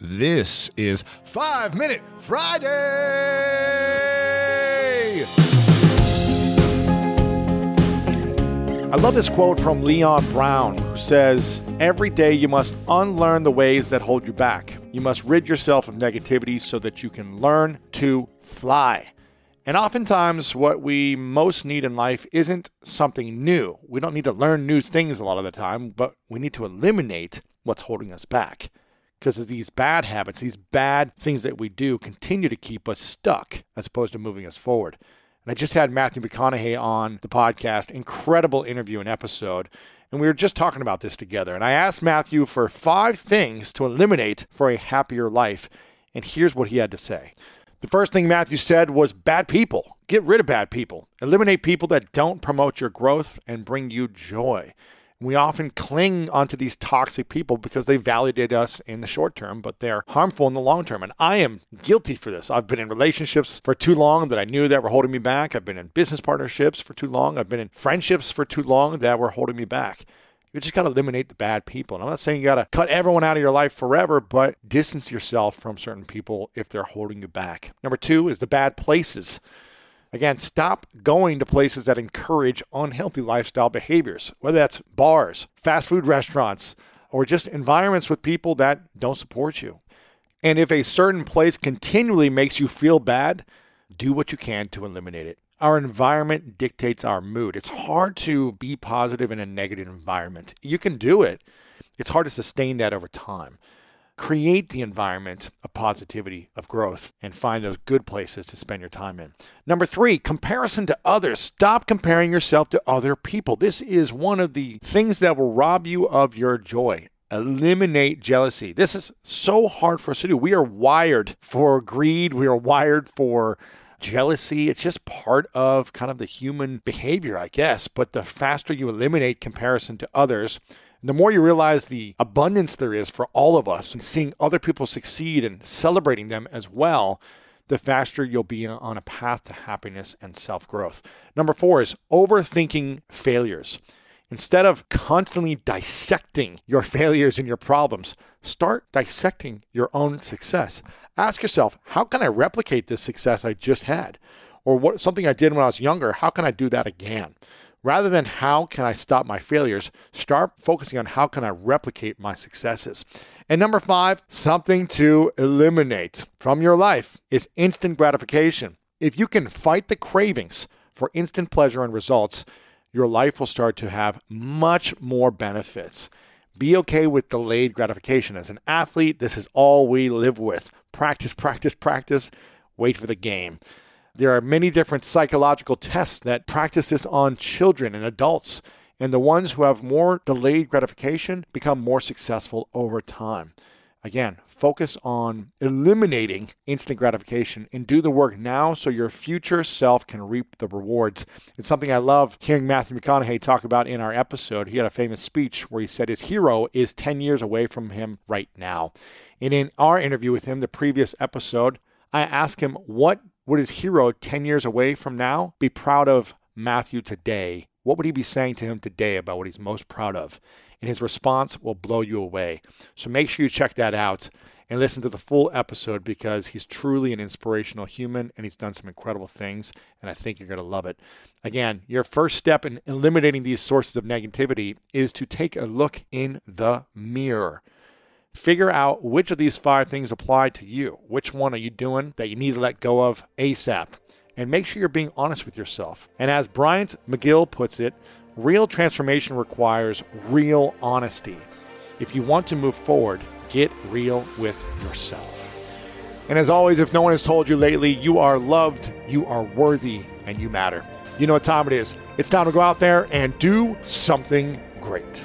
This is Five Minute Friday. I love this quote from Leon Brown, who says, Every day you must unlearn the ways that hold you back. You must rid yourself of negativity so that you can learn to fly. And oftentimes, what we most need in life isn't something new. We don't need to learn new things a lot of the time, but we need to eliminate what's holding us back. Because of these bad habits, these bad things that we do continue to keep us stuck as opposed to moving us forward. And I just had Matthew McConaughey on the podcast, incredible interview and episode. And we were just talking about this together. And I asked Matthew for five things to eliminate for a happier life. And here's what he had to say. The first thing Matthew said was bad people. Get rid of bad people. Eliminate people that don't promote your growth and bring you joy. We often cling onto these toxic people because they validate us in the short term, but they're harmful in the long term. And I am guilty for this. I've been in relationships for too long that I knew that were holding me back. I've been in business partnerships for too long. I've been in friendships for too long that were holding me back. You just got to eliminate the bad people. And I'm not saying you got to cut everyone out of your life forever, but distance yourself from certain people if they're holding you back. Number two is the bad places. Again, stop going to places that encourage unhealthy lifestyle behaviors, whether that's bars, fast food restaurants, or just environments with people that don't support you. And if a certain place continually makes you feel bad, do what you can to eliminate it. Our environment dictates our mood. It's hard to be positive in a negative environment. You can do it, it's hard to sustain that over time create the environment positivity, of growth, and find those good places to spend your time in. Number three, comparison to others. Stop comparing yourself to other people. This is one of the things that will rob you of your joy. Eliminate jealousy. This is so hard for us to do. We are wired for greed, we are wired for jealousy. It's just part of kind of the human behavior, I guess. But the faster you eliminate comparison to others, the more you realize the abundance there is for all of us and seeing other people succeed and celebrating them as well, the faster you'll be on a path to happiness and self growth. Number four is overthinking failures. Instead of constantly dissecting your failures and your problems, start dissecting your own success. Ask yourself, how can I replicate this success I just had? Or what something I did when I was younger, how can I do that again? Rather than how can I stop my failures, start focusing on how can I replicate my successes. And number five, something to eliminate from your life is instant gratification. If you can fight the cravings for instant pleasure and results, your life will start to have much more benefits. Be okay with delayed gratification. As an athlete, this is all we live with. Practice, practice, practice, wait for the game. There are many different psychological tests that practice this on children and adults, and the ones who have more delayed gratification become more successful over time. Again, focus on eliminating instant gratification and do the work now so your future self can reap the rewards. It's something I love hearing Matthew McConaughey talk about in our episode. He had a famous speech where he said his hero is 10 years away from him right now. And in our interview with him, the previous episode, I asked him what would his hero 10 years away from now be proud of Matthew today? What would he be saying to him today about what he's most proud of? And his response will blow you away. So make sure you check that out and listen to the full episode because he's truly an inspirational human and he's done some incredible things. And I think you're going to love it. Again, your first step in eliminating these sources of negativity is to take a look in the mirror. Figure out which of these five things apply to you. Which one are you doing that you need to let go of ASAP? And make sure you're being honest with yourself. And as Bryant McGill puts it, real transformation requires real honesty. If you want to move forward, get real with yourself. And as always, if no one has told you lately, you are loved, you are worthy, and you matter. You know what time it is. It's time to go out there and do something great.